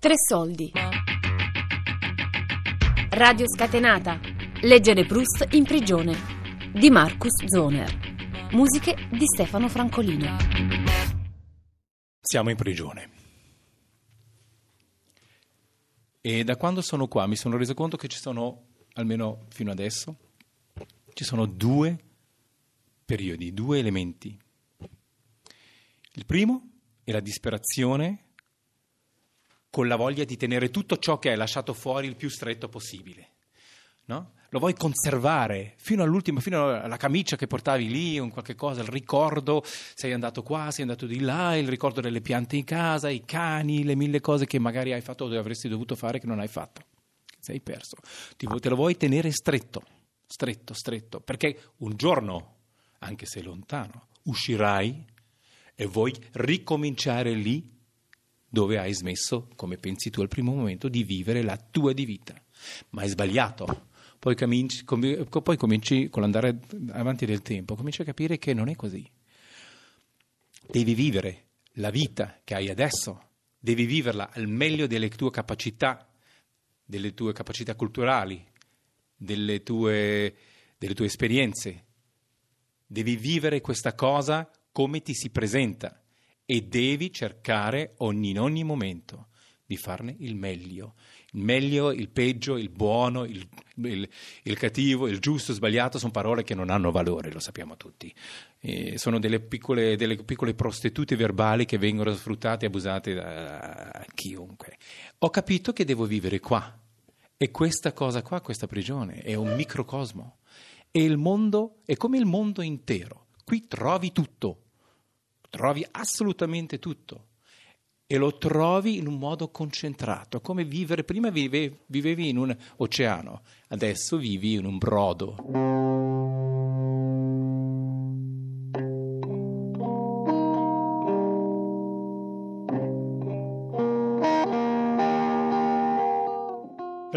Tre soldi. Radio scatenata. Leggere Proust in prigione. Di Marcus Zoner. Musiche di Stefano Francolino. Siamo in prigione. E da quando sono qua mi sono reso conto che ci sono, almeno fino adesso, ci sono due periodi, due elementi. Il primo è la disperazione con la voglia di tenere tutto ciò che hai lasciato fuori il più stretto possibile. No? Lo vuoi conservare fino all'ultimo, fino alla camicia che portavi lì, un qualche cosa, il ricordo, sei andato qua, sei andato di là, il ricordo delle piante in casa, i cani, le mille cose che magari hai fatto o avresti dovuto fare che non hai fatto. Sei perso. Te lo vuoi tenere stretto stretto, stretto, perché un giorno, anche se lontano, uscirai e vuoi ricominciare lì dove hai smesso, come pensi tu al primo momento, di vivere la tua di vita. Ma è sbagliato. Poi cominci, com- poi cominci con l'andare avanti del tempo, cominci a capire che non è così. Devi vivere la vita che hai adesso, devi viverla al meglio delle tue capacità, delle tue capacità culturali, delle tue, delle tue esperienze. Devi vivere questa cosa come ti si presenta e devi cercare ogni, in ogni momento di farne il meglio. Il meglio, il peggio, il buono, il, il, il cattivo, il giusto, il sbagliato sono parole che non hanno valore, lo sappiamo tutti. E sono delle piccole, delle piccole prostitute verbali che vengono sfruttate e abusate da chiunque. Ho capito che devo vivere qua e questa cosa qua, questa prigione, è un microcosmo. E il mondo è come il mondo intero. Qui trovi tutto, trovi assolutamente tutto. E lo trovi in un modo concentrato, come vivere. Prima vive, vivevi in un oceano, adesso vivi in un brodo.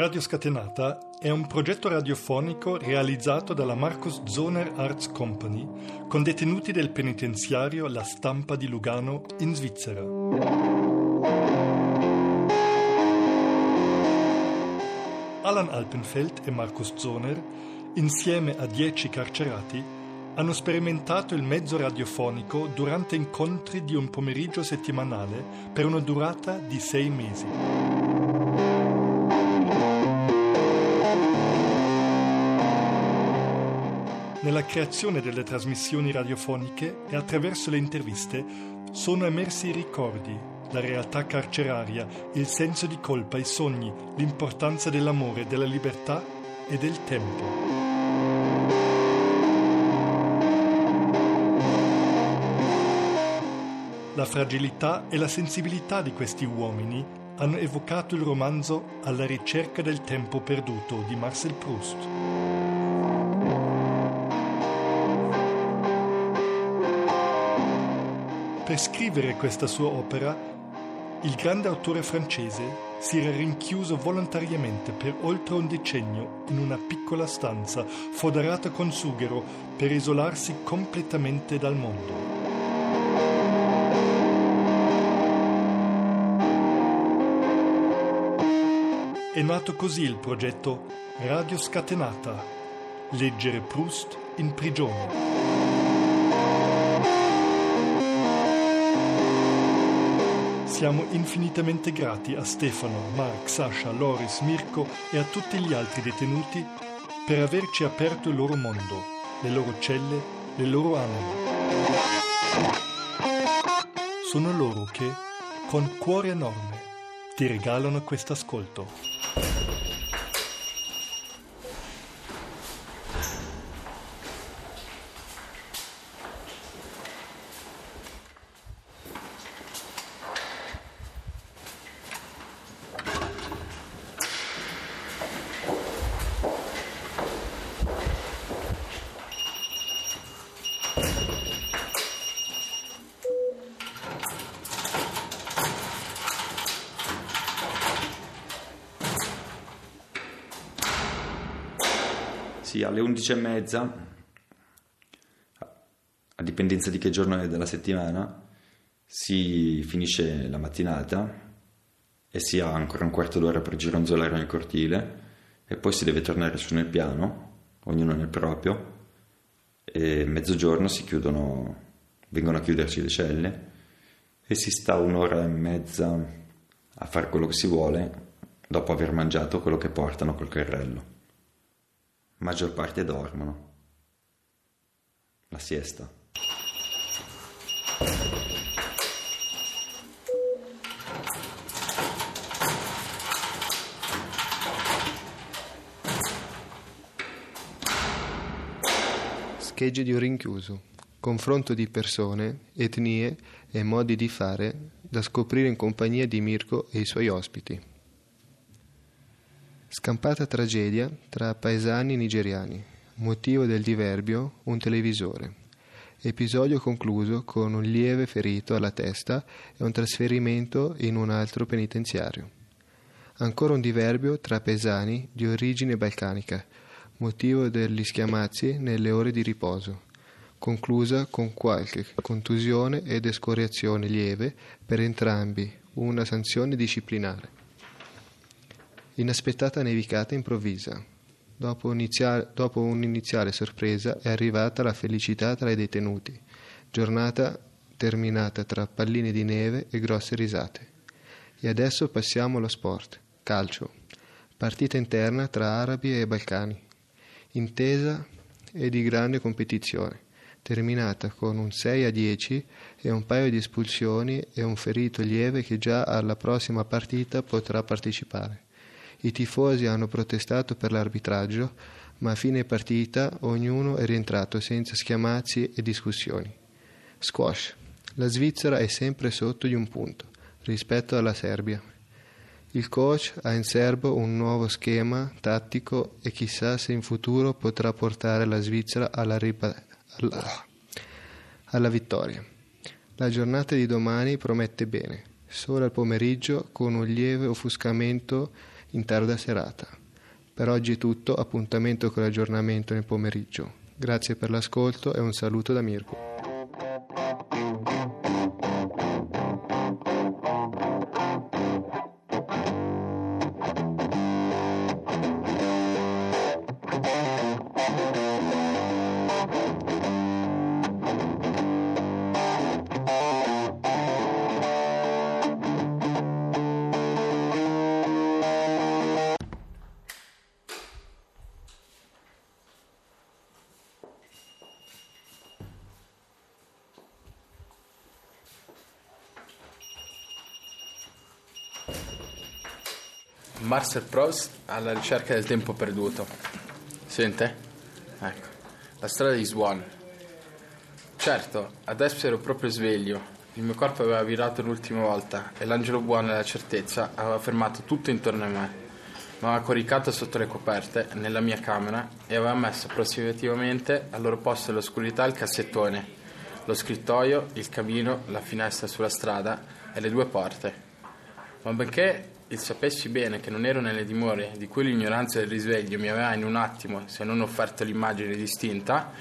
Radio Scatenata è un progetto radiofonico realizzato dalla Marcus Zoner Arts Company con detenuti del penitenziario La Stampa di Lugano in Svizzera. Alan Alpenfeld e Marcus Zoner, insieme a dieci carcerati, hanno sperimentato il mezzo radiofonico durante incontri di un pomeriggio settimanale per una durata di sei mesi. Nella creazione delle trasmissioni radiofoniche e attraverso le interviste sono emersi i ricordi, la realtà carceraria, il senso di colpa, i sogni, l'importanza dell'amore, della libertà e del tempo. La fragilità e la sensibilità di questi uomini hanno evocato il romanzo Alla ricerca del tempo perduto di Marcel Proust. Scrivere questa sua opera, il grande autore francese si era rinchiuso volontariamente per oltre un decennio in una piccola stanza foderata con sughero per isolarsi completamente dal mondo. È nato così il progetto Radio Scatenata, leggere Proust in prigione. Siamo infinitamente grati a Stefano, Mark, Sasha, Loris, Mirko e a tutti gli altri detenuti per averci aperto il loro mondo, le loro celle, le loro anime. Sono loro che, con cuore enorme, ti regalano questo ascolto. Sì, alle 11.30, a dipendenza di che giorno è della settimana, si finisce la mattinata e si ha ancora un quarto d'ora per gironzolare nel cortile e poi si deve tornare su nel piano, ognuno nel proprio, e mezzogiorno si chiudono, vengono a chiuderci le celle e si sta un'ora e mezza a fare quello che si vuole dopo aver mangiato quello che portano col carrello. Maggior parte dormono. La siesta. Schegge di un rinchiuso. Confronto di persone, etnie e modi di fare da scoprire in compagnia di Mirko e i suoi ospiti. Scampata tragedia tra paesani nigeriani. Motivo del diverbio un televisore. Episodio concluso con un lieve ferito alla testa e un trasferimento in un altro penitenziario. Ancora un diverbio tra paesani di origine balcanica, motivo degli schiamazzi nelle ore di riposo, conclusa con qualche contusione ed escoriazione lieve per entrambi, una sanzione disciplinare. Inaspettata nevicata improvvisa. Dopo, inizia- dopo un'iniziale sorpresa è arrivata la felicità tra i detenuti. Giornata terminata tra palline di neve e grosse risate. E adesso passiamo allo sport. Calcio. Partita interna tra arabi e balcani. Intesa e di grande competizione terminata con un 6 a 10 e un paio di espulsioni e un ferito lieve che già alla prossima partita potrà partecipare. I tifosi hanno protestato per l'arbitraggio, ma a fine partita ognuno è rientrato senza schiamazzi e discussioni. Squash. La Svizzera è sempre sotto di un punto rispetto alla Serbia. Il coach ha in serbo un nuovo schema tattico e chissà se in futuro potrà portare la Svizzera alla, ripa- alla, alla vittoria. La giornata di domani promette bene, solo al pomeriggio con un lieve offuscamento in tarda serata. Per oggi è tutto, appuntamento con l'aggiornamento nel pomeriggio. Grazie per l'ascolto e un saluto da Mirko. Marcel Proust alla ricerca del tempo perduto. Sente? Ecco, la strada di Swan. Certo, adesso ero proprio sveglio. Il mio corpo aveva virato l'ultima volta e l'angelo buono e la certezza aveva fermato tutto intorno a me. Mi aveva coricato sotto le coperte nella mia camera e aveva messo approssimativamente al loro posto dell'oscurità il cassettone, lo scrittoio, il camino, la finestra sulla strada e le due porte. Ma benché il sapessi bene che non ero nelle dimore di cui l'ignoranza del risveglio mi aveva in un attimo, se non offerto l'immagine distinta,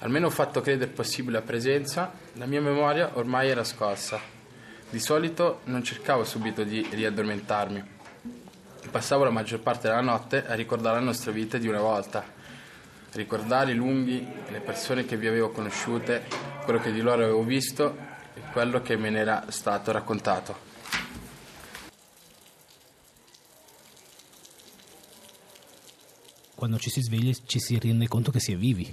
almeno fatto credere possibile la presenza, la mia memoria ormai era scossa. Di solito non cercavo subito di riaddormentarmi. Passavo la maggior parte della notte a ricordare la nostra vita di una volta, a ricordare i lunghi, le persone che vi avevo conosciute, quello che di loro avevo visto e quello che me ne era stato raccontato. Quando ci si sveglia ci si rende conto che si è vivi,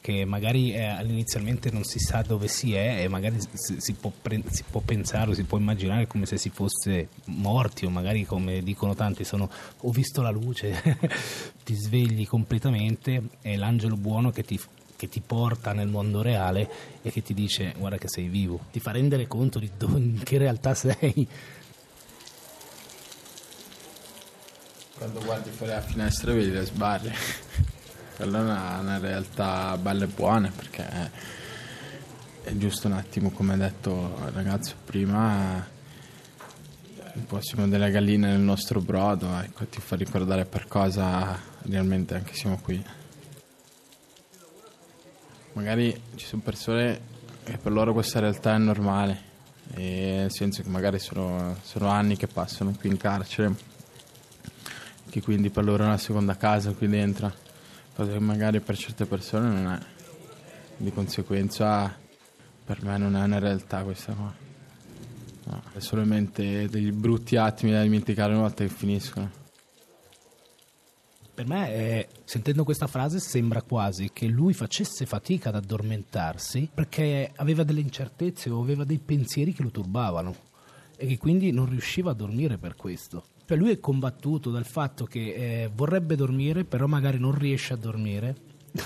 che magari eh, inizialmente non si sa dove si è e magari si, si, può pre- si, può pensare si può immaginare come se si fosse morti o magari come dicono tanti sono ho visto la luce, ti svegli completamente, è l'angelo buono che ti che ti porta nel mondo reale e che ti dice guarda che sei vivo, ti fa rendere conto di dove, in che realtà sei Quando guardi fuori la finestra vedi le sbarre. Quella è una, una realtà bella e buona perché è, è giusto un attimo, come ha detto il ragazzo prima, un po' siamo delle galline nel nostro brodo, ecco, ti fa ricordare per cosa realmente anche siamo qui. Magari ci sono persone che per loro questa realtà è normale, nel senso che magari sono, sono anni che passano qui in carcere, che quindi per loro è una seconda casa qui dentro, cosa che magari per certe persone non è. Di conseguenza per me non è una realtà questa qua. No, è solamente degli brutti attimi da dimenticare una volta che finiscono. Per me, eh, sentendo questa frase, sembra quasi che lui facesse fatica ad addormentarsi perché aveva delle incertezze o aveva dei pensieri che lo turbavano e che quindi non riusciva a dormire per questo. Cioè lui è combattuto dal fatto che eh, vorrebbe dormire, però magari non riesce a dormire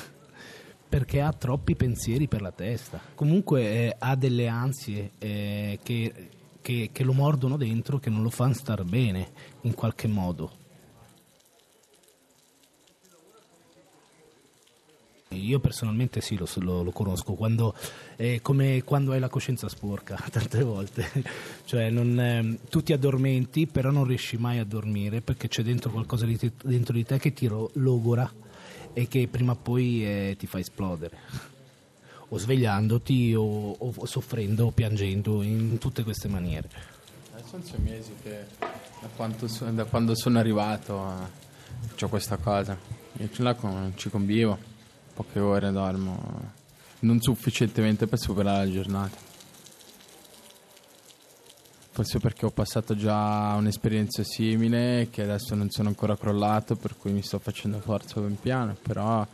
perché ha troppi pensieri per la testa. Comunque eh, ha delle ansie eh, che, che, che lo mordono dentro, che non lo fanno star bene in qualche modo. Io personalmente sì, lo, lo, lo conosco, quando, è come quando hai la coscienza sporca, tante volte. cioè non, eh, tu ti addormenti, però non riesci mai a dormire perché c'è dentro qualcosa di te, dentro di te che ti logora e che prima o poi eh, ti fa esplodere. O svegliandoti o, o, soffrendo o piangendo in tutte queste maniere. Sono sei mesi che da, da quando sono arrivato ho questa cosa. Io là ci convivo poche ore dormo, non sufficientemente per superare la giornata. Forse perché ho passato già un'esperienza simile che adesso non sono ancora crollato, per cui mi sto facendo forza ben piano, però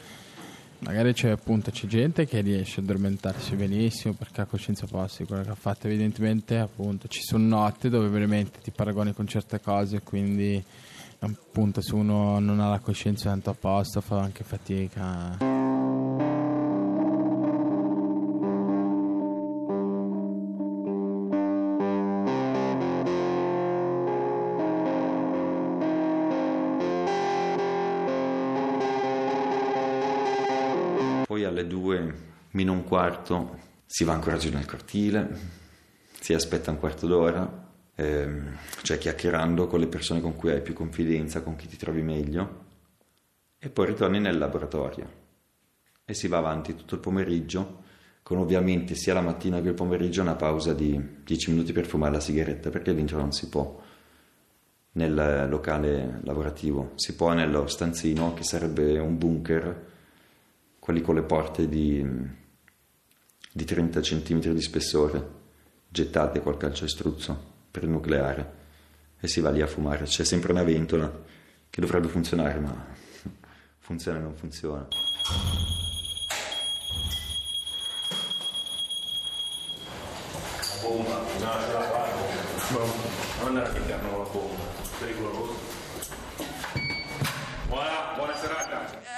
magari c'è appunto c'è gente che riesce a addormentarsi benissimo perché ha coscienza posta di quello che ha fatto evidentemente appunto ci sono notti dove veramente ti paragoni con certe cose quindi appunto se uno non ha la coscienza tanto a posto fa anche fatica alle due meno un quarto si va ancora giù nel cortile, si aspetta un quarto d'ora, ehm, cioè chiacchierando con le persone con cui hai più confidenza, con chi ti trovi meglio, e poi ritorni nel laboratorio. E si va avanti tutto il pomeriggio con ovviamente sia la mattina che il pomeriggio una pausa di 10 minuti per fumare la sigaretta perché dentro non si può. Nel locale lavorativo, si può nello stanzino che sarebbe un bunker quelli con le porte di, di 30 cm di spessore, gettate col calcestruzzo per il nucleare e si va lì a fumare. C'è sempre una ventola che dovrebbe funzionare, ma funziona e non funziona. bomba, no, ce la fanno. Non andare a picchiarmi la bomba, pericoloso. Buona, buona serata.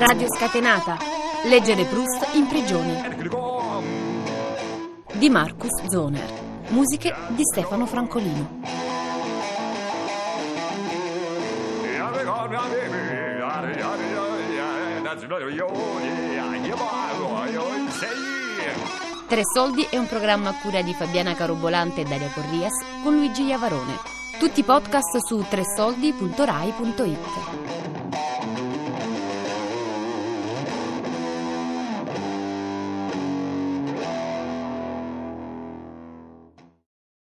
Radio Scatenata. Leggere Proust in prigione. Di Marcus Zoner. Musiche di Stefano Francolino. Tre soldi è un programma a cura di Fabiana Carobolante e Daria Corrias con Luigi Iavarone. Tutti i podcast su tresoldi.rai.it.